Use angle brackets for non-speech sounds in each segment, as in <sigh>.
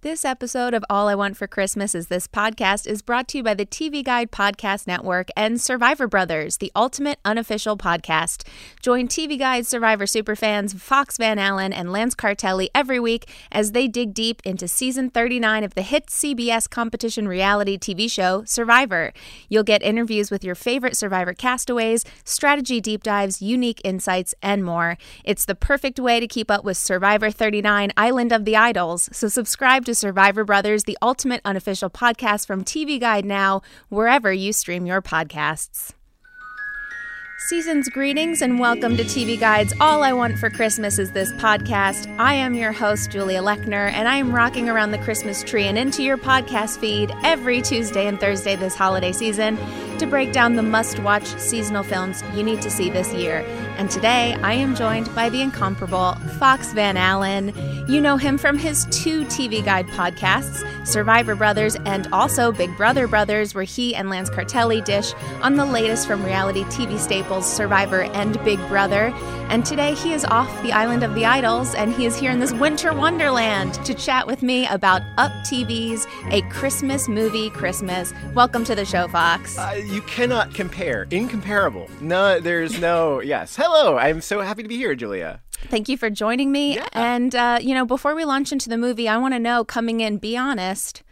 This episode of All I Want for Christmas is This podcast is brought to you by the TV Guide Podcast Network and Survivor Brothers, the ultimate unofficial podcast. Join TV Guide Survivor superfans Fox Van Allen and Lance Cartelli every week as they dig deep into season 39 of the hit CBS competition reality TV show Survivor. You'll get interviews with your favorite Survivor castaways, strategy deep dives, unique insights, and more. It's the perfect way to keep up with Survivor 39 Island of the Idols, so subscribe to Survivor Brothers, the ultimate unofficial podcast from TV Guide Now, wherever you stream your podcasts. Season's greetings and welcome to TV Guide's All I Want for Christmas is This podcast. I am your host, Julia Lechner, and I am rocking around the Christmas tree and into your podcast feed every Tuesday and Thursday this holiday season to break down the must watch seasonal films you need to see this year. And today I am joined by the incomparable Fox Van Allen. You know him from his two TV Guide podcasts, Survivor Brothers and also Big Brother Brothers, where he and Lance Cartelli dish on the latest from reality TV staples Survivor and Big Brother. And today he is off the island of the idols and he is here in this winter wonderland to chat with me about Up TV's A Christmas Movie Christmas. Welcome to the show, Fox. Uh, you cannot compare. Incomparable. No, there's no. Yes. Hello. I'm so happy to be here, Julia. Thank you for joining me. Yeah. And, uh, you know, before we launch into the movie, I want to know coming in, be honest,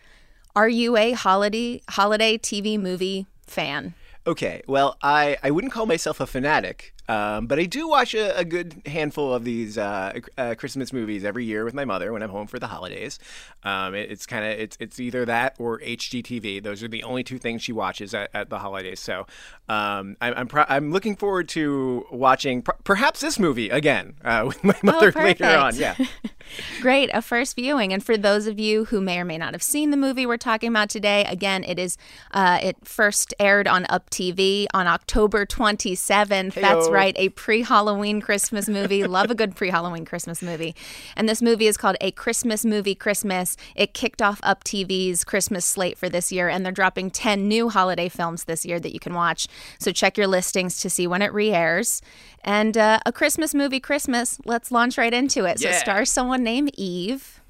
are you a holiday, holiday TV movie fan? Okay. Well, I, I wouldn't call myself a fanatic, um, but I do watch a, a good handful of these uh, uh, Christmas movies every year with my mother when I'm home for the holidays. Um, it- it's kind of it's it's either that or HGTV. Those are the only two things she watches at, at the holidays. So um, I'm I'm, pro- I'm looking forward to watching pr- perhaps this movie again uh, <laughs> with my mother later on. Yeah. <laughs> Great, a first viewing. And for those of you who may or may not have seen the movie we're talking about today, again, it is uh, it first aired on Up TV on October 27th. That's Right, a pre-Halloween Christmas movie. Love a good pre-Halloween Christmas movie. And this movie is called A Christmas Movie Christmas. It kicked off Up TV's Christmas slate for this year, and they're dropping 10 new holiday films this year that you can watch. So check your listings to see when it re-airs. And uh, A Christmas Movie Christmas, let's launch right into it. So Yeah. stars someone named Eve,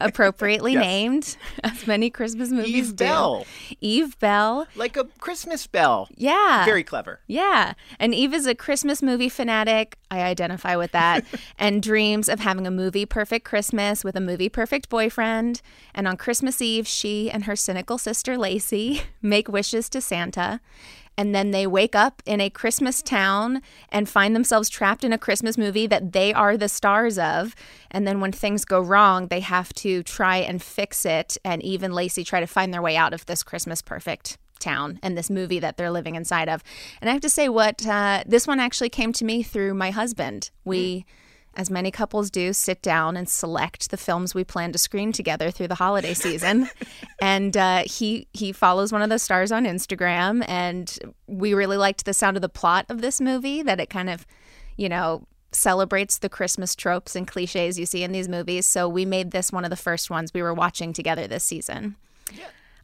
appropriately Yes. named, as many Christmas movies Eve do. Bell. Eve Bell. Like a Christmas bell. Yeah. Very clever. Yeah. And Eve is a Christmas movie fanatic. I identify with that. <laughs> and dreams of having a movie perfect Christmas with a movie perfect boyfriend. And on Christmas Eve, she and her cynical sister Lacey <laughs> make wishes to Santa. And then they wake up in a Christmas town and find themselves trapped in a Christmas movie that they are the stars of. And then when things go wrong, they have to try and fix it. And Eve and Lacey try to find their way out of this Christmas perfect town and this movie that they're living inside of. And I have to say, what uh, this one actually came to me through my husband. We, as many couples do, sit down and select the films we plan to screen together through the holiday season. <laughs> and uh, he he follows one of the stars on Instagram, and we really liked the sound of the plot of this movie. That it kind of, you know. Celebrates the Christmas tropes and cliches you see in these movies. So, we made this one of the first ones we were watching together this season.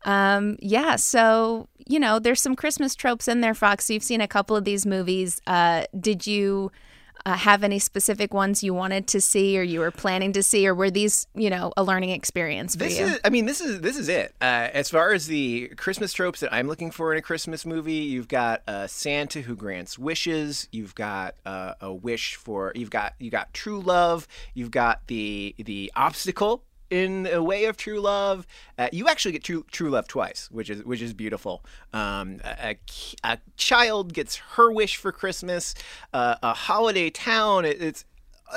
Um, yeah, so you know, there's some Christmas tropes in there, Fox. You've seen a couple of these movies. Uh, did you uh, have any specific ones you wanted to see, or you were planning to see, or were these, you know, a learning experience for This you? is, I mean, this is this is it. Uh, as far as the Christmas tropes that I'm looking for in a Christmas movie, you've got uh, Santa who grants wishes. You've got uh, a wish for. You've got you got true love. You've got the the obstacle in a way of true love. Uh, you actually get true true love twice, which is which is beautiful. Um, a, a, child gets her wish for Christmas. Uh, a holiday town. It, it's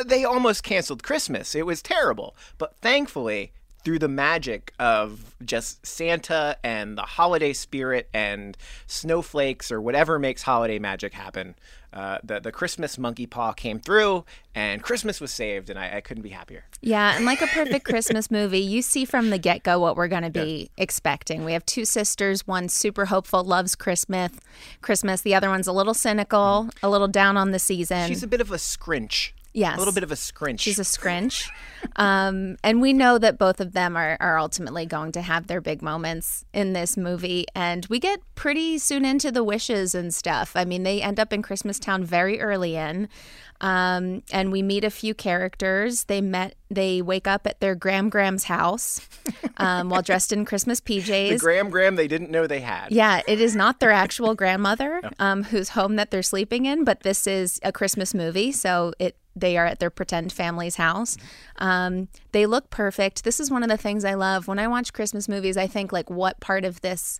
they almost canceled Christmas. It was terrible, but thankfully through the magic of just Santa and the holiday spirit and snowflakes or whatever makes holiday magic happen, uh, the the Christmas monkey paw came through and Christmas was saved, and I, I couldn't be happier. Yeah, and like a perfect Christmas <laughs> movie, you see from the get go what we're going to be yeah. expecting. We have two sisters, one super hopeful, loves Christmas, Christmas. The other one's a little cynical, a little down on the season. She's a bit of a scrinch. Yes. A little bit of a scrinch. She's a scrinch. um, and we know that both of them are, are ultimately going to have their big moments in this movie. And we get pretty soon into the wishes and stuff. I mean, they end up in Christmas Town very early in. Um, and we meet a few characters. They met. They wake up at their Gram Gram's house um, while dressed in Christmas PJs. <laughs> The Gram Gram they didn't know they had. Yeah, it is not their actual <laughs> grandmother um, whose home that they're sleeping in, but this is a Christmas movie, so it they are at their pretend family's house. Um, they look perfect. This is one of the things I love when I watch Christmas movies. I think like, what part of this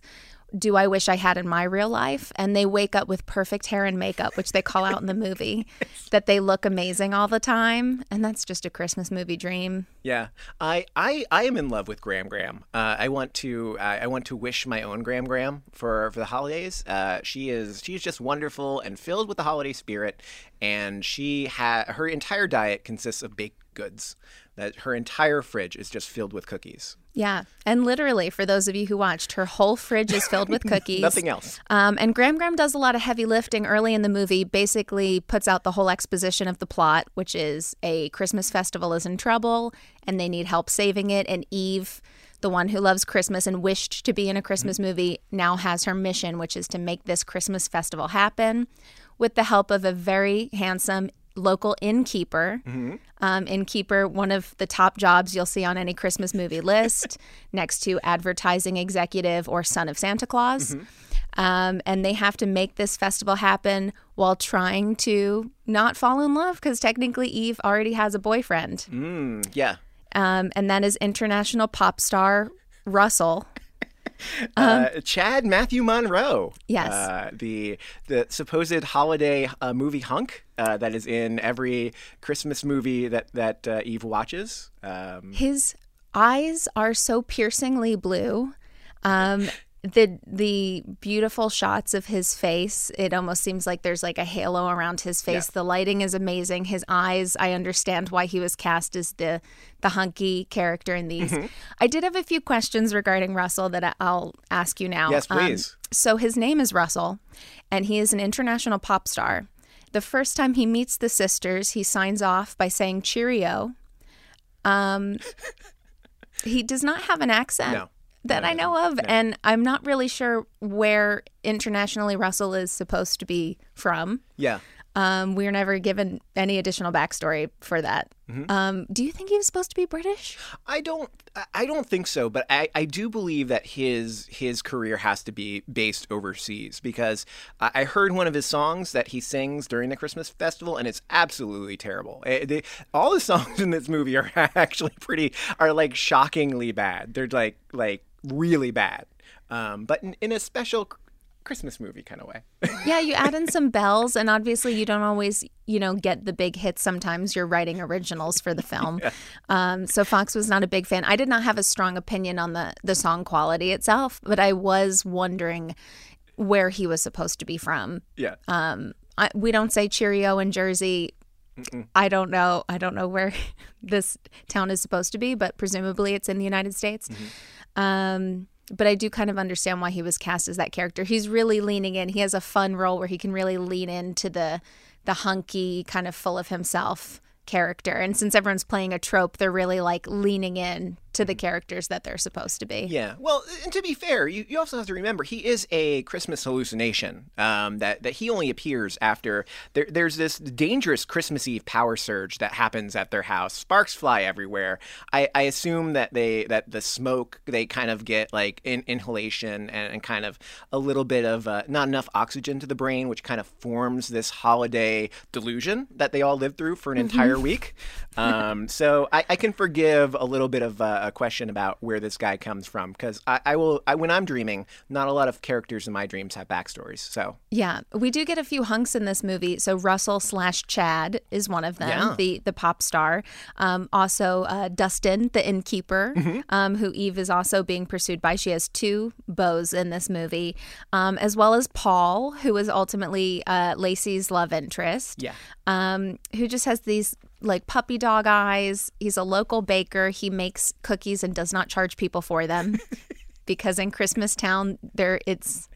do I wish I had in my real life? And they wake up with perfect hair and makeup, which they call out in the movie, <laughs> that they look amazing all the time. And that's just a Christmas movie dream. Yeah, I I, I am in love with Gram Gram. Uh, I want to uh, I want to wish my own Gram Gram for for the holidays. Uh, she is she's just wonderful and filled with the holiday spirit, and she had her entire diet consists of baked goods. That her entire fridge is just filled with cookies. Yeah. And literally, for those of you who watched, her whole fridge is filled with <laughs> cookies. Nothing else. Um, and Gram Gram does a lot of heavy lifting early in the movie, basically puts out the whole exposition of the plot, which is a Christmas festival is in trouble and they need help saving it. And Eve, the one who loves Christmas and wished to be in a Christmas mm-hmm. movie, now has her mission, which is to make this Christmas festival happen with the help of a very handsome local innkeeper. Mm-hmm. Um, innkeeper, one of the top jobs you'll see on any Christmas movie list, <laughs> next to advertising executive or son of Santa Claus. Mm-hmm. Um, and they have to make this festival happen while trying to not fall in love because technically Eve already has a boyfriend. Mm, yeah. Um, and that is international pop star Russell. <laughs> Uh, um, Chad Matthew Monroe. Yes. Uh, the the supposed holiday uh, movie hunk uh, that is in every Christmas movie that that uh, Eve watches. Um, His eyes are so piercingly blue. Um, the the beautiful shots of his face it almost seems like there's like a halo around his face. Yeah. the lighting is amazing. His eyes i understand why he was cast as the the hunky character in these. Mm-hmm. i did have a few questions regarding russell that i'll ask you now. Yes um, please. um, so his name is russell and he is an international pop star. The first time he meets the sisters he signs off by saying cheerio. Um <laughs> he does not have an accent. No that I know of, and I'm not really sure where internationally Russell is supposed to be from. Yeah. Um, we were never given any additional backstory for that. Mm-hmm. Um, do you think he was supposed to be British? I don't. I don't think so, but I, I do believe that his his career has to be based overseas because I heard one of his songs that he sings during the Christmas festival, and it's absolutely terrible. It, eh, they, all the <laughs> songs in this movie are <laughs> actually pretty are like shockingly bad. They're like like really bad. Um, but in, in a special Christmas movie kind of way. <laughs> yeah, you add in some bells, and obviously you don't always, you know, get the big hits. Sometimes you're writing originals for the film. <laughs> yeah. um, so Fox was not a big fan. I did not have a strong opinion on the the song quality itself, but I was wondering where he was supposed to be from. Yeah. Um, I, we don't say Cheerio in Jersey. Mm-mm. I don't know. I don't know where <laughs> this town is supposed to be, but presumably it's in the United States. Mm-hmm. Um, but I do kind of understand why he was cast as that character. He's really leaning in. He has a fun role where he can really lean into the the hunky kind of full of himself character. And since everyone's playing a trope, they're really like leaning in to the characters that they're supposed to be. Yeah. Well, and to be fair, you, you also have to remember he is a Christmas hallucination. Um, that that he only appears after there, there's this dangerous Christmas Eve power surge that happens at their house. Sparks fly everywhere. I, I assume that they that the smoke they kind of get like in, inhalation and, and, kind of a little bit of uh, not enough oxygen to the brain, which kind of forms this holiday delusion that they all live through for an mm-hmm. entire week. Um, so I, I, can forgive a little bit of. Uh, a question about where this guy comes from because I, I will. I, when I'm dreaming, not a lot of characters in my dreams have backstories. So Yeah, we do get a few hunks in this movie. So Russell slash Chad is one of them, Yeah. the the pop star. Um, also uh, Dustin, the innkeeper, Mm-hmm. um, who Eve is also being pursued by. She has two beaux in this movie, um, as well as Paul, who is ultimately uh, Lacey's love interest. yeah, um, who just has these like puppy dog eyes. He's a local baker. He makes cookies and does not charge people for them <laughs> because in Christmas Town, there it's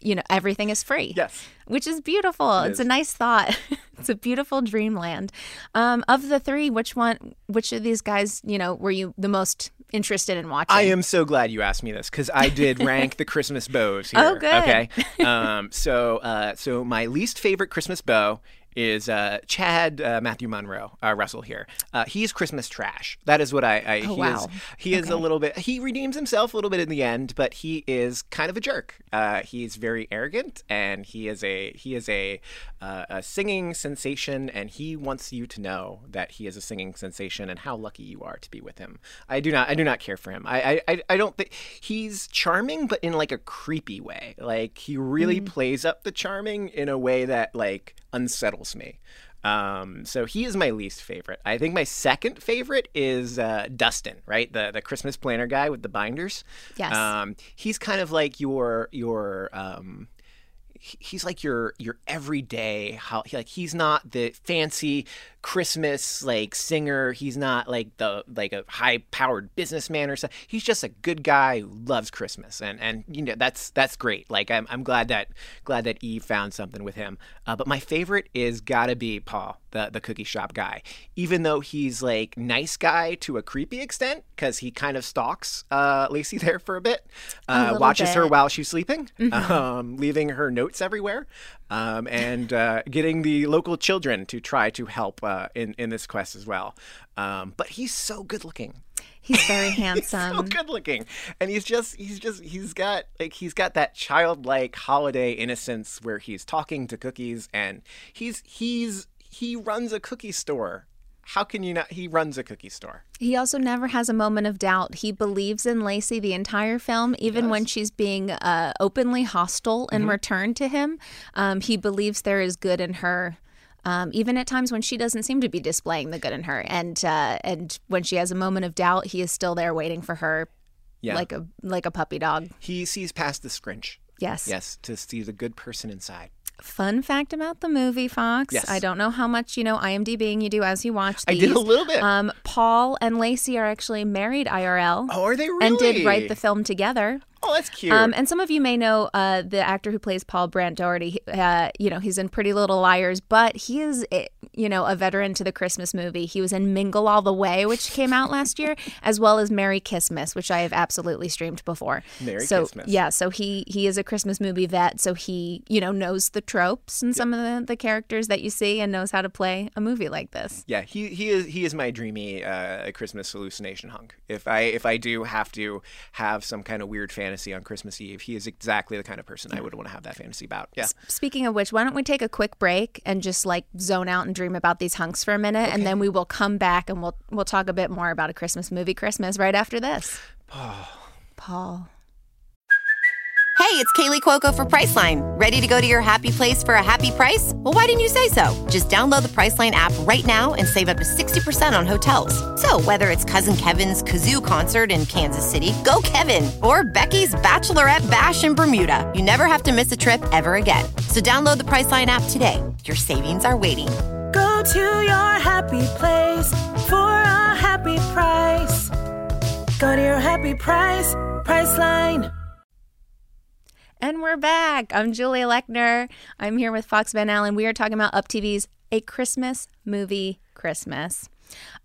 you know everything is free. Yes. which is beautiful. it's a nice thought. <laughs> it's a beautiful dreamland. Um, of the three, which one? Which of these guys, you know, were you the most interested in watching? I am so glad you asked me this because I did <laughs> rank the Christmas bows here. Oh, good. Okay. Um, so, uh, so my least favorite Christmas bow is uh, Chad uh, Matthew Monroe uh, Russell here. Uh, he's Christmas trash. That is what I. I Oh, he wow. Is, he is a little bit. He redeems himself a little bit in the end, but he is kind of a jerk. Uh, he's very arrogant, and he is a he is a, uh, a singing sensation, and he wants you to know that he is a singing sensation and how lucky you are to be with him. I do not. I do not care for him. I. I. I- I don't think he's charming, but in like a creepy way. Like he really plays up the charming in a way that like unsettles me. Um, so he is my least favorite. I think my second favorite is uh, Dustin, right? The the Christmas planner guy with the binders. Yes. Um, he's kind of like your your um, he's like your your everyday how like he's not the fancy Christmas like singer. He's not like the like a high powered businessman or something. He's just a good guy who loves Christmas, and and you know that's that's great. Like I'm I'm glad that glad that Eve found something with him. Uh, but my favorite is gotta be Paul, the the cookie shop guy. Even though he's like nice guy to a creepy extent, because he kind of stalks uh, Lacey there for a bit, uh, little watches her while she's sleeping, um, leaving her notes everywhere, um, and uh, getting the local children to try to help uh, in in this quest as well. Um, but he's so good looking. He's very handsome. <laughs> he's so good looking, and he's just he's just he's got like he's got that childlike holiday innocence where he's talking to cookies, and he's he's he runs a cookie store. How can you not? He runs a cookie store. He also never has a moment of doubt. He believes in Lacey the entire film, even when she's being uh, openly hostile in return to him. Um, he believes there is good in her. Um, even at times when she doesn't seem to be displaying the good in her, and uh, and when she has a moment of doubt, he is still there waiting for her, Yeah. like a like a puppy dog. He sees past the scrinch. Yes. Yes, to see the good person inside. Fun fact about the movie, Fox. Yes. I don't know how much you know IMDbing you do as you watch I these. did a little bit. Um, Paul and Lacey are actually married IRL. Oh, are they really? and did write the film together. Oh, that's cute. Um, and some of you may know uh, the actor who plays Paul Brant Daugherty. Uh, you know, he's in Pretty Little Liars, but he is, eh, you know, a veteran to the Christmas movie. He was in Mingle All the Way, which came out last year, as well as Merry Christmas, which I have absolutely streamed before. Merry so, Christmas. Yeah, so he he is a Christmas movie vet, so he you know knows the tropes and some of the, the characters that you see and knows how to play a movie like this. yeah, he he is he is my dreamy uh, Christmas hallucination hunk. If I if I do have to have some kind of weird fantasy on Christmas Eve, he is exactly the kind of person I would want to have that fantasy about. Yeah. Speaking of which, why don't we take a quick break and just like zone out and dream about these hunks for a minute, and then we will come back and we'll we'll talk a bit more about a Christmas movie, Christmas, right after this. Paul. <sighs> Paul. Hey, it's Kaley Cuoco for Priceline. Ready to go to your happy place for a happy price? Well, why didn't you say so? Just download the Priceline app right now and save up to 60% on hotels. So, whether it's Cousin Kevin's Kazoo concert in Kansas City, go Kevin, or Becky's Bachelorette Bash in Bermuda, you never have to miss a trip ever again. So, download the Priceline app today. Your savings are waiting. Go to your happy place for a happy price. Go to your happy price, Priceline. And we're back. I'm Julia Lechner. I'm here with Fox Van Allen. We are talking about Up TV's A Christmas Movie Christmas.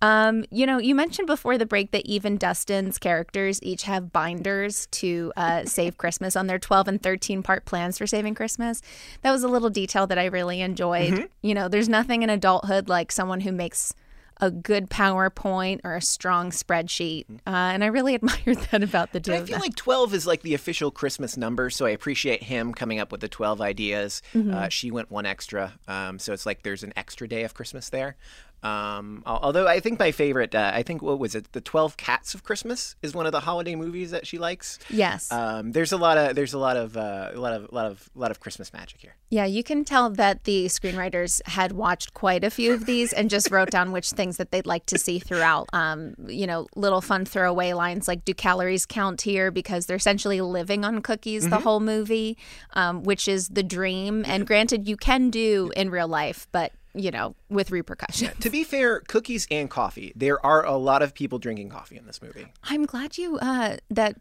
Um, you know, you mentioned before the break that even Dustin's characters each have binders to uh, save Christmas on their 12 and 13 part plans for saving Christmas. That was a little detail that I really enjoyed. You know, there's nothing in adulthood like someone who makes a good PowerPoint or a strong spreadsheet. Uh, and I really <laughs> admired that about the two I feel like 12 is like the official Christmas number, so I appreciate him coming up with the 12 ideas. Mm-hmm. Uh, she went one extra, um, so it's like there's an extra day of Christmas there. Um, although I think my favorite, uh, I think what was it, The Twelve Cats of Christmas is one of the holiday movies that she likes. Yes. Um, there's a lot of there's a lot of uh, a lot of a lot of a lot of Christmas magic here. Yeah, you can tell that the screenwriters had watched quite a few of these and just wrote down which things that they'd like to see throughout. Um, you know, little fun throwaway lines like "Do calories count here?" Because they're essentially living on cookies the whole movie, um, which is the dream. And granted, you can do in real life, but you know, with repercussions. To be fair, cookies and coffee. There are a lot of people drinking coffee in this movie. I'm glad you uh, that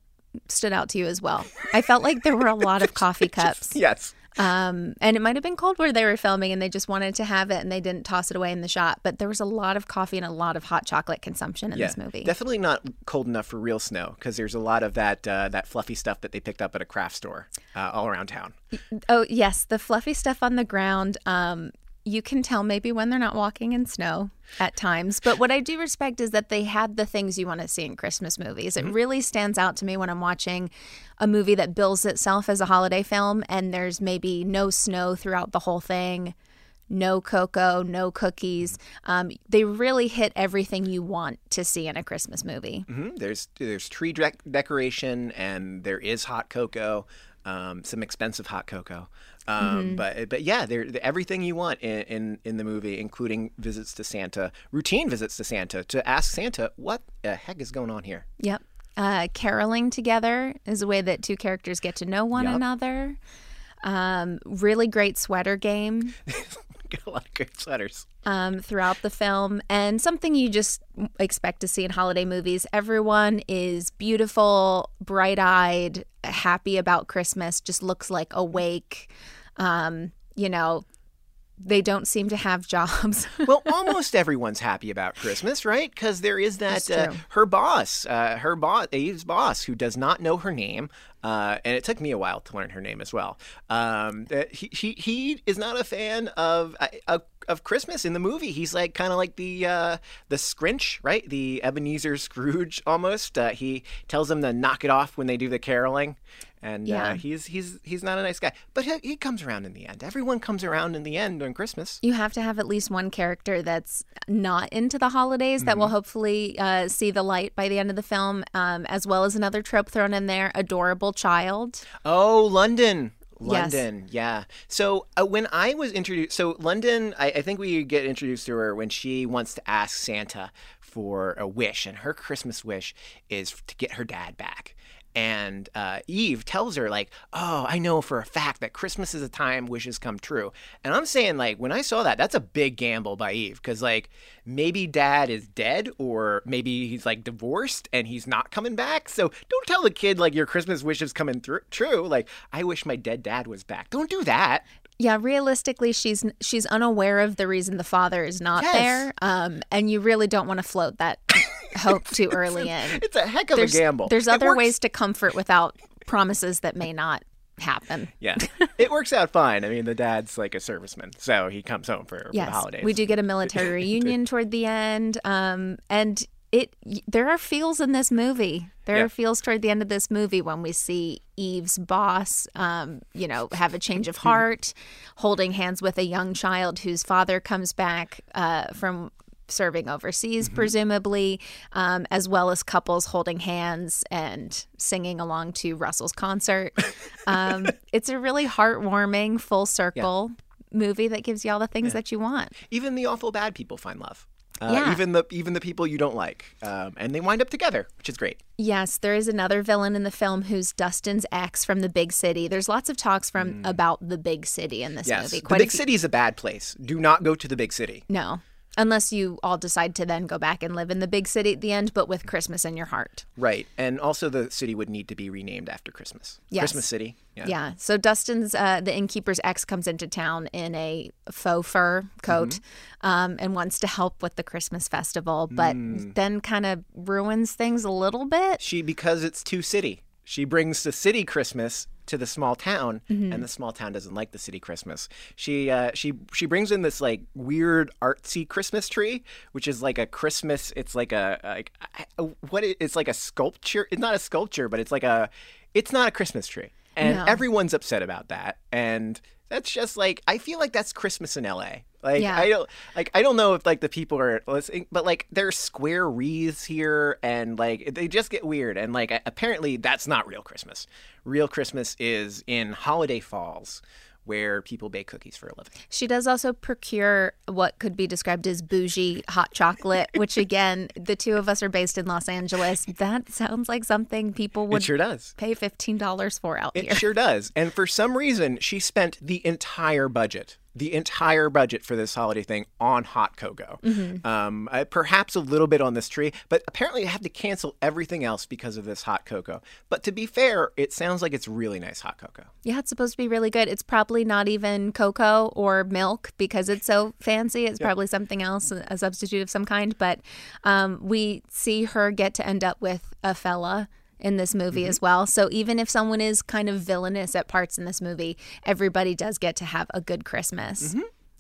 stood out to you as well. I felt like there were a lot of <laughs> coffee cups. Yes. Um, and it might have been cold where they were filming and they just wanted to have it and they didn't toss it away in the shot. But there was a lot of coffee and a lot of hot chocolate consumption in this movie. Definitely not cold enough for real snow because there's a lot of that uh, that fluffy stuff that they picked up at a craft store uh, all around town. Oh, yes. The fluffy stuff on the ground. Um, you can tell maybe when they're not walking in snow at times. But what I do respect is that they had the things you want to see in Christmas movies. It really stands out to me when I'm watching a movie that bills itself as a holiday film and there's maybe no snow throughout the whole thing. No cocoa, no cookies. Um, they really hit everything you want to see in a Christmas movie. hmm There's there's tree dec- decoration and there is hot cocoa, um, some expensive hot cocoa. Um, But but yeah, there everything you want in, in in the movie, including visits to Santa, routine visits to Santa, to ask Santa what the heck is going on here. Yep. Uh, caroling together is a way that two characters get to know one Yup. another. Um, really great sweater game <laughs> <laughs> Get a lot of great sweaters. um, throughout the film, and something you just expect to see in holiday movies. Everyone is beautiful, bright eyed, happy about Christmas, just looks like awake. Um, you know, they don't seem to have jobs. <laughs> well, almost everyone's happy about Christmas, right? Because there is that uh, her boss, uh, her boss, Eve's boss, who does not know her name, uh, and it took me a while to learn her name as well. Um, he, he he is not a fan of uh, of, of Christmas in the movie. He's like kind of like the uh, the Scrinch, right? The Ebenezer Scrooge almost. Uh, he tells them to knock it off when they do the caroling. And Yeah. uh, he's he's he's not a nice guy, but he, he comes around in the end. Everyone comes around in the end on Christmas. you have to have at least one character that's not into the holidays that Mm-hmm. will hopefully uh, see the light by the end of the film, um, as well as another trope thrown in there adorable child. Oh, London. Yes. London, yeah. So uh, when I was introduced, so London, I, I think we get introduced to her when she wants to ask Santa for a wish, and her Christmas wish is to get her dad back. And uh, Eve tells her, like, oh, I know for a fact that Christmas is a time wishes come true. And I'm saying, like, when I saw that, that's a big gamble by Eve. Because, like, maybe dad is dead, or maybe he's, like, divorced and he's not coming back. So don't tell the kid, like, your Christmas wish is coming through true. Like, I wish my dead dad was back. Don't do that. Yeah, realistically, she's she's unaware of the reason the father is not Yes. there, um, and you really don't want to float that hope too <laughs> early in. It's a heck of There's a gamble. there's It other works- ways to comfort without promises that may not happen. Yeah, <laughs> it works out fine. I mean, the dad's like a serviceman, so he comes home for, for the holidays. we do get a <laughs> military reunion toward the end, um, and it there are feels in this movie. There Yeah. are feels toward the end of this movie when we see Eve's boss, um, you know, have a change of heart, holding hands with a young child whose father comes back uh, from serving overseas, presumably, um, as well as couples holding hands and singing along to Russell's concert. <laughs> Um, it's a really heartwarming, full circle movie that gives you all the things that you want. even the awful bad people find love. Uh, Yeah. Even the even the people you don't like, um, and they wind up together, which is great. Yes, there is another villain in the film who's Dustin's ex from the big city. There's lots of talks from about the big city in this Yes, movie. the big few- city is a bad place. Do not go to the big city. No, unless you all decide to then go back and live in the big city at the end, but with Christmas in your heart. Right, and also the city would need to be renamed after Christmas. Yes. Christmas City. Yeah. yeah. So Dustin's uh, the innkeeper's ex comes into town in a faux fur coat Mm-hmm. um, and wants to help with the Christmas festival, but Mm. then kind of ruins things a little bit. She because it's too city. She brings the city Christmas to the small town, Mm-hmm. and the small town doesn't like the city Christmas. She uh, she she brings in this like weird artsy Christmas tree, which is like a Christmas. It's like a like what it, it's like a sculpture. It's not a sculpture, but it's like a it's not a Christmas tree, and No. everyone's upset about that. And that's just like I feel like that's Christmas in L.A. Like Yeah. I don't like I don't know if like the people are listening, but like there's square wreaths here, and like they just get weird. And like apparently that's not real Christmas. Real Christmas is in holiday falls, where people bake cookies for a living. She does also procure what could be described as bougie hot chocolate, which <laughs> again, the two of us are based in Los Angeles. That sounds like something people would It sure does. pay fifteen dollars for out It here. It sure does. And for some reason, she spent the entire budget, the entire budget for this holiday thing on hot cocoa. Mm-hmm. Um, uh, perhaps a little bit on this tree, but apparently I had to cancel everything else because of this hot cocoa. But to be fair, it sounds like it's really nice hot cocoa. Yeah, it's supposed to be really good. It's probably not even cocoa or milk because it's so fancy. It's probably something else, a substitute of some kind. But um, we see her get to end up with a fella in this movie as well. So even if someone is kind of villainous at parts in this movie, everybody does get to have a good Christmas.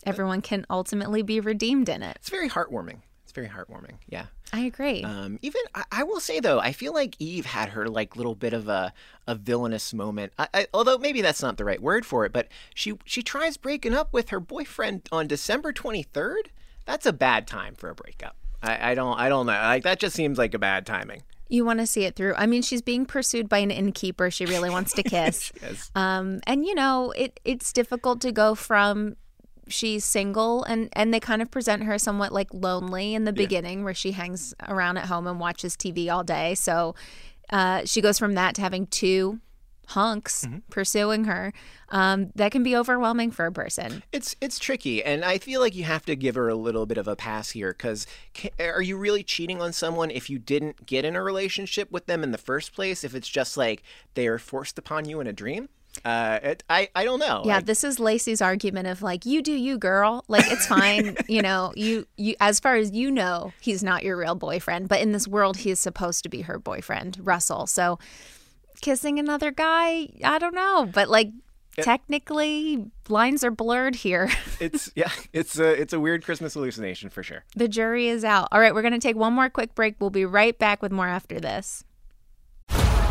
Everyone can ultimately be redeemed in it. It's very heartwarming. It's very heartwarming. Yeah. I agree. Um, even I, I will say though, I feel like Eve had her like little bit of a, a villainous moment. I, I, although maybe that's not the right word for it, but she she tries breaking up with her boyfriend on December twenty third. That's a bad time for a breakup. I, I don't I don't know. Like that just seems like a bad timing. You want to see it through. I mean, she's being pursued by an innkeeper she really wants to <laughs> kiss. Yes. Um, and you know, it it's difficult to go from she's single and and they kind of present her somewhat like lonely in the beginning where she hangs around at home and watches TV all day. So uh, she goes from that to having two hunks pursuing her. Um, that can be overwhelming for a person. It's it's tricky, and I feel like you have to give her a little bit of a pass here. Because are you really cheating on someone if you didn't get in a relationship with them in the first place? If it's just like they are forced upon you in a dream, uh, it, I I don't know. Yeah, Like, this is Lacey's argument of like, you do you, girl. Like it's fine, <laughs> you know. You you as far as you know, he's not your real boyfriend, but in this world, he is supposed to be her boyfriend, Russell. So kissing another guy, I don't know, but like technically, lines are blurred here. <laughs> it's yeah, it's a it's a weird Christmas hallucination for sure. the jury is out. All right, we're gonna take one more quick break. We'll be right back with more after this.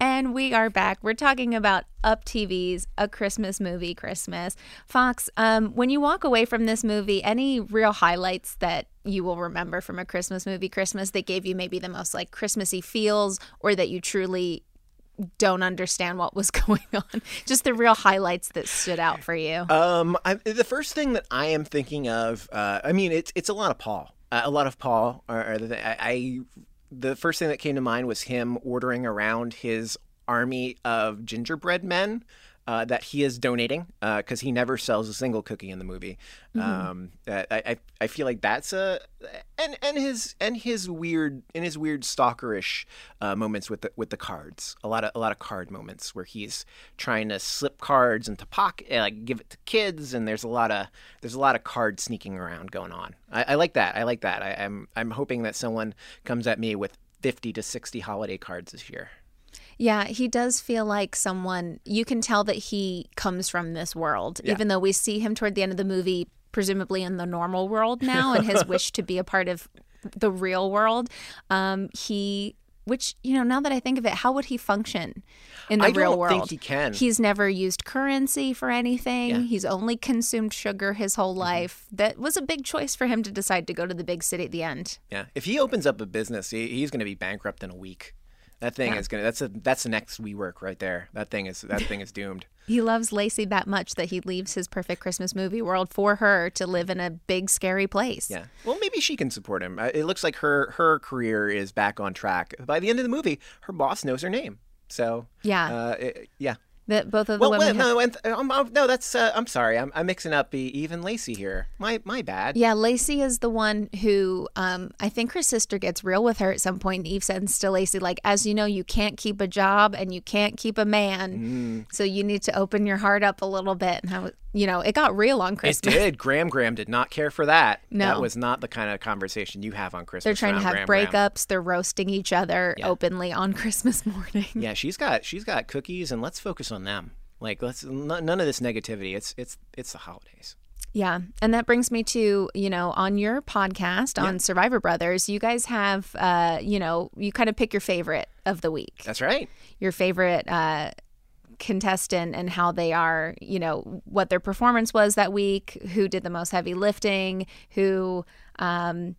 And we are back. We're talking about Up TV's A Christmas Movie Christmas. Fox, um, when you walk away from this movie, any real highlights that you will remember from A Christmas Movie Christmas that gave you maybe the most like Christmassy feels or that you truly don't understand what was <laughs> going on? Just the real highlights that stood out for you. Um, I, the first thing that I am thinking of, uh, I mean, it's it's a lot of Paul, uh, a lot of Paul. Or, or the, I, I, the first thing that came to mind was him ordering around his army of gingerbread men. Uh, that he is donating because he never sells a single cookie in the movie. Um, I, I I feel like that's a and and his and his weird and his weird stalkerish uh, moments with the with the cards. A lot of a lot of card moments where he's trying to slip cards into pocket, uh, like give it to kids, and there's a lot of there's a lot of card sneaking around going on. I, I like that. I like that. I, I'm I'm hoping that someone comes at me with fifty to sixty holiday cards this year. Yeah, he does feel like someone you can tell that he comes from this world, Yeah. even though we see him toward the end of the movie, presumably in the normal world now, and his <laughs> wish to be a part of the real world. Um, he, which you know, now that I think of it, how would he function in the I real don't world? think he can. He's never used currency for anything. Yeah. Mm-hmm. He's only consumed sugar his whole life. That was a big choice for him to decide to go to the big city at the end. Yeah, if he opens up a business, he, he's going to be bankrupt in a week. That thing is gonna. That's a. That's the next WeWork right there. That thing is. That thing is doomed. <laughs> He loves Lacey that much that he leaves his perfect Christmas movie world for her to live in a big, scary place. Yeah. Well, maybe she can support him. Uh, It looks like her her career is back on track. By the end of the movie, her boss knows her name. So Yeah. uh, it- yeah. That both of the Well, women. have- no, and, um, um, no, that's. Uh, I'm sorry. I'm, I'm mixing up the Eve and Lacey here. My my bad. Yeah, Lacey is the one who um, I think her sister gets real with her at some point. And Eve says to Lacey, like, as you know, you can't keep a job and you can't keep a man, Mm. so you need to open your heart up a little bit. And I was, you know, it got real on Christmas. It did. Gram Gram did not care for that. No. That was not the kind of conversation you have on Christmas. They're trying to have Gram Gram. breakups. They're roasting each other Yeah. openly on <laughs> Christmas morning. Yeah, she's got she's got cookies, and let's focus on them. Like let's n- none of this negativity. It's it's it's the holidays. Yeah. And that brings me to, you know, on your podcast on Survivor Brothers, you guys have, uh, you know, you kind of pick your favorite of the week, That's right. your favorite uh, contestant and how they are, you know, what their performance was that week, who did the most heavy lifting, who um,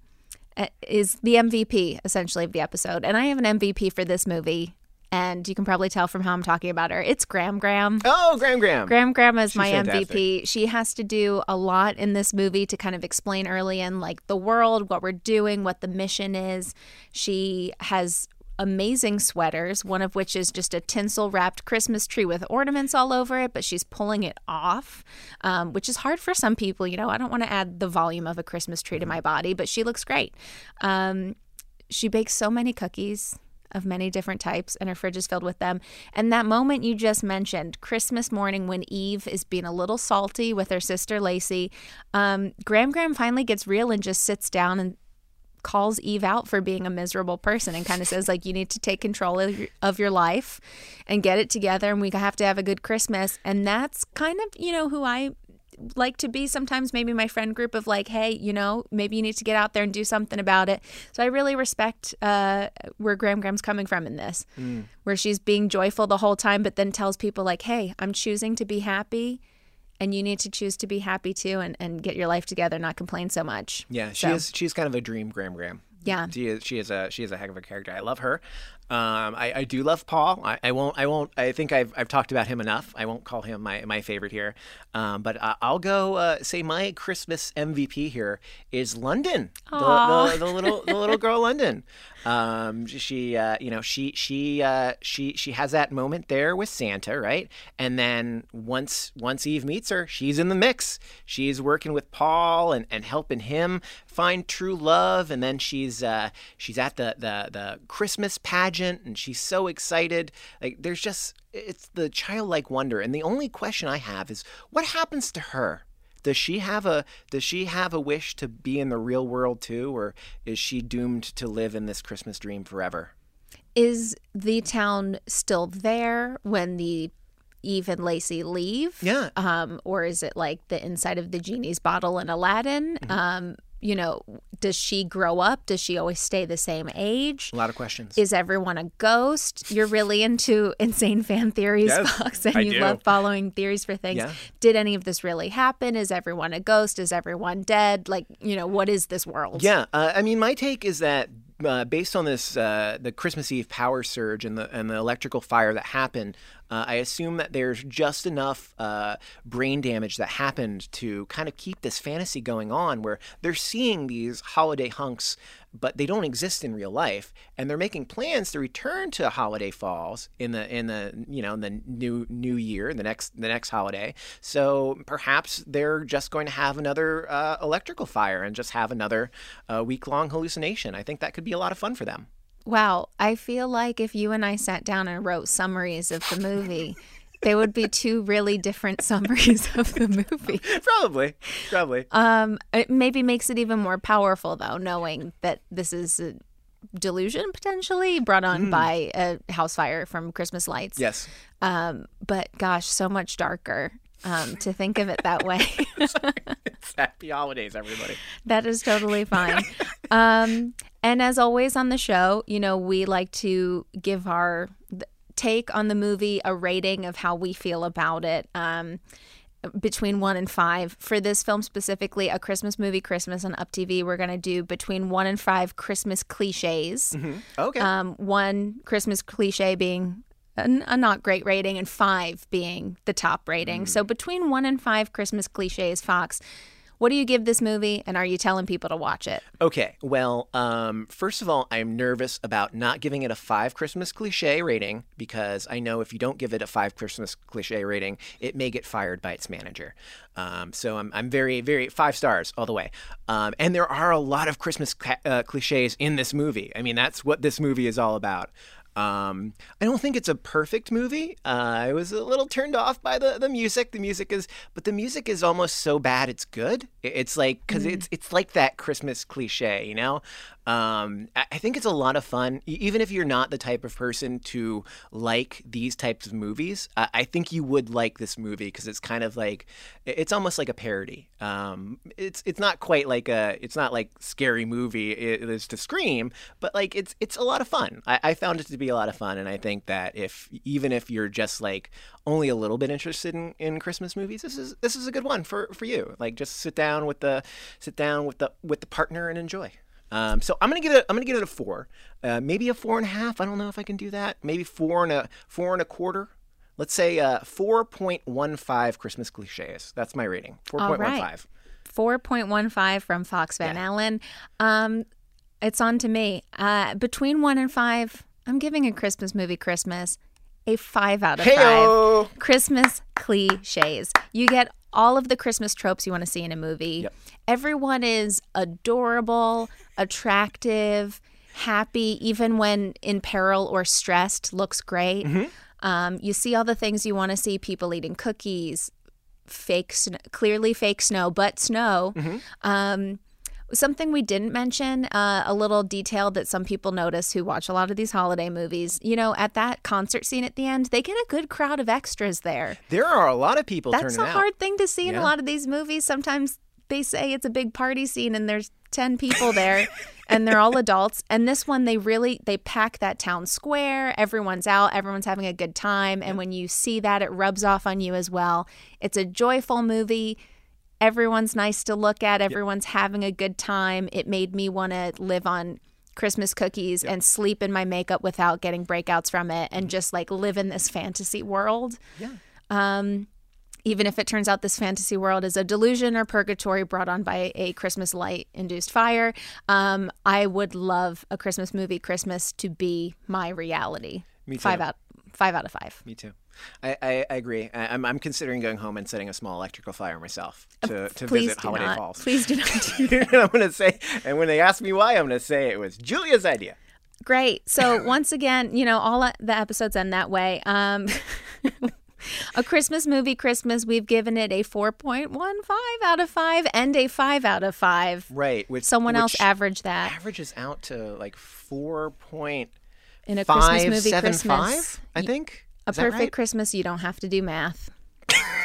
is the MVP essentially of the episode. And I have an MVP for this movie. And you can probably tell from how I'm talking about her. It's Gram Gram. Oh, Gram Gram. Gram Gram is She's my fantastic. MVP. She has to do a lot in this movie to kind of explain early in like the world, what we're doing, what the mission is. She has amazing sweaters, one of which is just a tinsel wrapped Christmas tree with ornaments all over it, but she's pulling it off, um, which is hard for some people. You know, I don't want to add the volume of a Christmas tree to my body, but she looks great. Um, she bakes so many cookies of many different types and her fridge is filled with them and that moment you just mentioned christmas morning when eve is being a little salty with her sister lacey um, gram gram finally gets real and just sits down and calls eve out for being a miserable person and kind of says like you need to take control of your, of your life and get it together and we have to have a good christmas. And that's kind of you know who i like to be sometimes. Maybe my friend group of like hey you know maybe you need to get out there and do something about it. So i really respect uh, where gram gram's coming from in this where she's being joyful the whole time but then tells people like hey i'm choosing to be happy and you need to choose to be happy too and, and get your life together not complain so much Yeah, she So, is. She's kind of a dream, Gram Gram. Yeah. she is. She is a she is a heck of a character. I love her. Um, I, I do love Paul. I, I won't. I won't. I think I've, I've talked about him enough. I won't call him my, my favorite here. Um, but uh, I'll go uh, say my Christmas MVP here is London. The, the, the little the little girl <laughs> London. Um, she uh, you know she she uh, she she has that moment there with Santa, right? And then once once Eve meets her, she's in the mix. She's working with Paul and, and helping him find true love. And then she's uh, she's at the, the the Christmas pageant and she's so excited. Like there's just it's the childlike wonder. And the only question I have is what happens to her? Does she have a does she have a wish to be in the real world too, or is she doomed to live in this Christmas dream forever? is the town still there when the eve and lacey leave Yeah. um or is it like the inside of the genie's bottle in aladdin Mm-hmm. um you know does she grow up? Does she always stay the same age? A lot of questions. is everyone a ghost? You're really into <laughs> insane fan theories Yes, fox and I you do. love following theories for things. Yeah. did any of this really happen? Is everyone a ghost? Is everyone dead? Like you know what is this world? Yeah, uh, I mean, my take is that uh, based on this, uh, the Christmas Eve power surge and the and the electrical fire that happened, uh, I assume that there's just enough uh, brain damage that happened to kind of keep this fantasy going on, where they're seeing these holiday hunks, but they don't exist in real life, and they're making plans to return to Holiday Falls in the in the you know in the new new year, the next the next holiday. So perhaps they're just going to have another uh, electrical fire and just have another uh, week long hallucination. I think that could be a lot of fun for them. Wow, I feel like if you and I sat down and wrote summaries of the movie, they would be two really different <laughs> summaries of the movie. probably, probably. Um, it maybe makes it even more powerful though, knowing that this is a delusion potentially brought on by a house fire from Christmas lights. yes. Um, but gosh, so much darker. Um, to think of it that way. <laughs> It's <laughs> happy holidays, everybody. That is totally fine. um, and as always on the show, you know, we like to give our take on the movie, a rating of how we feel about it. Um, between one and five. For this film specifically, a Christmas movie, Christmas on Up TV, we're going to do between one and five Christmas cliches. Okay. Um, one Christmas cliche being a, a not great rating, and five being the top rating. So between one and five Christmas cliches, Fox, what do you give this movie, and are you telling people to watch it? Okay, well, um, first of all, I'm nervous about not giving it a five Christmas cliche rating because I know if you don't give it a five Christmas cliche rating, it may get fired by its manager. Um, so I'm, I'm very, very five stars all the way. Um, and there are a lot of Christmas ca- uh, cliches in this movie. I mean, that's what this movie is all about. Um, I don't think it's a perfect movie. Uh, I was a little turned off by the, the music. The music is, but the music is almost so bad it's good. It's like because Mm. it's it's like that Christmas cliche, you know. Um, I think it's a lot of fun, even if you're not the type of person to like these types of movies. I, I think you would like this movie because it's kind of like it's almost like a parody. Um, it's it's not quite like a it's not like scary movie. It is to scream, but like it's it's a lot of fun. I, I found it to be a lot of fun, and I think that if even if you're just like only a little bit interested in, in Christmas movies, this is this is a good one for for you. Like just sit down with the sit down with the with the partner and enjoy. Um, so I'm gonna give it. I'm gonna give it a four, uh, maybe a four and a half. I don't know if I can do that. Maybe four and a four and a quarter. Let's say uh, four point one five Christmas cliches. That's my rating. Four point one five. 4.15 from Fox Van Allen. Um, it's on to me. Uh, between one and five, I'm giving a Christmas movie Christmas a five out of Heyo! five. Christmas cliches. You get all of the Christmas tropes you want to see in a movie. Everyone is adorable, attractive, happy, even when in peril or stressed, looks great. Um, you see all the things you want to see people eating cookies, fake snow, clearly fake snow, but snow. Um, something we didn't mention, uh, a little detail that some people notice who watch a lot of these holiday movies. You know, at that concert scene at the end, they get a good crowd of extras there. There are a lot of people That's a out. hard thing to see in a lot of these movies. Sometimes they say it's a big party scene and there's 10 people there <laughs> and they're all adults. And this one they really they pack that town square. Everyone's out, everyone's having a good time and when you see that it rubs off on you as well. It's a joyful movie. Everyone's nice to look at. Everyone's having a good time. It made me want to live on Christmas cookies and sleep in my makeup without getting breakouts from it and just like live in this fantasy world. Yeah. Um, even if it turns out this fantasy world is a delusion or purgatory brought on by a Christmas light induced fire, um, I would love a Christmas movie Christmas to be my reality. Me too. Five out, five out of five. Me too. I, I, I agree. I, I'm, I'm considering going home and setting a small electrical fire myself to, to Uh, Please visit Holiday not. Falls. Please do not do <laughs> and I'm going to say, and when they ask me why, I'm going to say it was Julia's idea. Great. So <laughs> once again, you know, all the episodes end that way. Um, <laughs> a Christmas movie, Christmas. We've given it a four point one five out of five and a five out of five. Right. Which Someone else which averaged that averages out to like four point in a Christmas movie, seven Christmas. five. I think A perfect right? Christmas, you don't have to do math.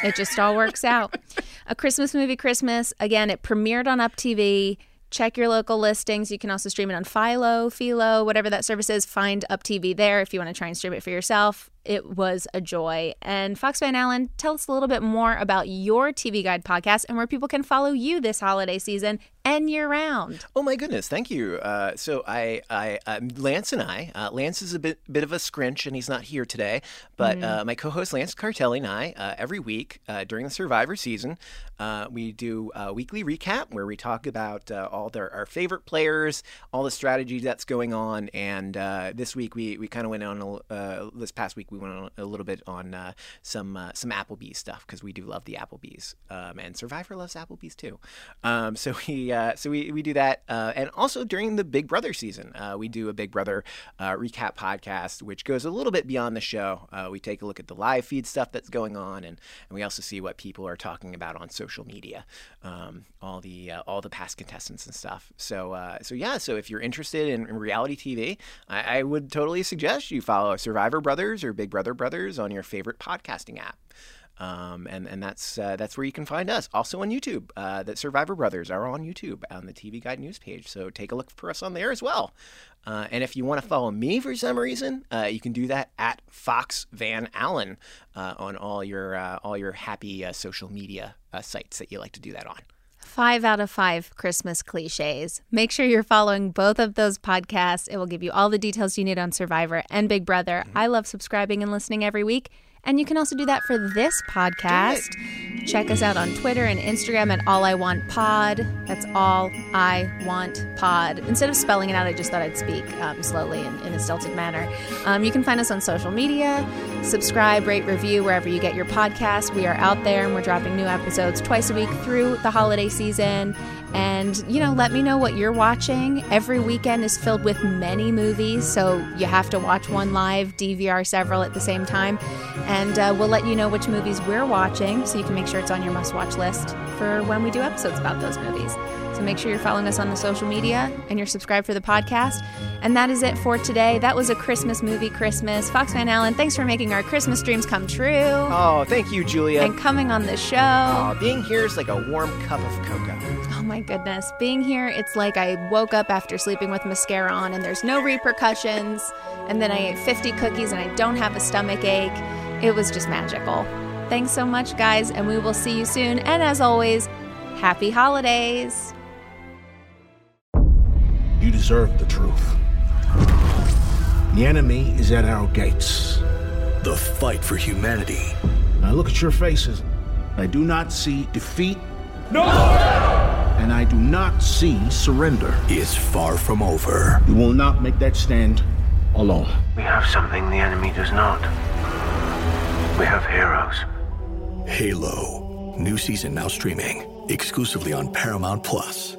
it just all works out. <laughs> A Christmas movie, Christmas. Again, it premiered on Up TV. Check your local listings. You can also stream it on Philo, Philo, whatever that service is. Find Up TV there if you want to try and stream it for yourself. It was a joy. And Fox Van Allen, tell us a little bit more about your TV Guide podcast and where people can follow you this holiday season and year round. Oh my goodness, thank you. Uh, so I, I, um, Lance and I, uh, Lance is a bit, bit of a scrinch, and he's not here today. But uh, my co-host Lance Cartelli and I, uh, every week uh, during the Survivor season, uh, we do a weekly recap where we talk about uh, all their our favorite players, all the strategy that's going on, and uh, this week we, we kind of went on. A, uh, this past week we went on a little bit on uh, some uh, some Applebee's stuff because we do love the Applebee's, um, and Survivor loves Applebee's too. Um, so <laughs> we uh, so we, we do that, uh, and also during the Big Brother season, uh, we do a Big Brother uh, recap podcast, which goes a little bit beyond the show. We take a look at the live feed stuff that's going on, and, and we also see what people are talking about on social media, um, all the all the past contestants and stuff. So so yeah, so if you're interested in, in reality TV, I, I would totally suggest you follow Survivor Brothers or Big Brother Brothers on your favorite podcasting app. Um, and and that's uh, that's where you can find us. Also on YouTube, uh, that Survivor Brothers are on YouTube on the TV Guide news page. So take a look for us on there as well. Uh, and if you want to follow me for some reason, uh, you can do that at Fox Van Allen uh, on all your uh, all your happy social media sites that you like to do that on. Five out of five Christmas cliches. Make sure you're following both of those podcasts. It will give you all the details you need on Survivor and Big Brother. Mm-hmm. I love subscribing and listening every week. And you can also do that for this podcast. Check us out on Twitter and Instagram at All I Want Pod. That's All I Want Pod. Instead of spelling it out, I just thought I'd speak um, slowly and in a stilted manner. Um, you can find us on social media. Subscribe, rate, review wherever you get your podcast. We are out there and we're dropping new episodes twice a week through the holiday season. And, you know, let me know what you're watching. Every weekend is filled with many movies, so you have to watch one live, DVR several at the same time. And uh, we'll let you know which movies we're watching so you can make sure it's on your must watch list for when we do episodes about those movies. So make sure you're following us on the social media and you're subscribed for the podcast. And that is it for today. That was a Christmas movie, Christmas. Fox Van Allen, thanks for making our Christmas dreams come true. Oh, thank you, Julia. And coming on the show. Oh, being here is like a warm cup of cocoa. Oh my goodness. Being here, it's like I woke up after sleeping with mascara on and there's no repercussions. And then I ate 50 cookies and I don't have a stomach ache. It was just magical. Thanks so much, guys, and we will see you soon. And as always, happy holidays. You deserve the truth. The enemy is at our gates. The fight for humanity. I look at your faces. I do not see defeat. No! And I do not see surrender. Is far from over. You will not make that stand alone. We have something the enemy does not. We have heroes. Halo. New season now streaming exclusively on Paramount Plus.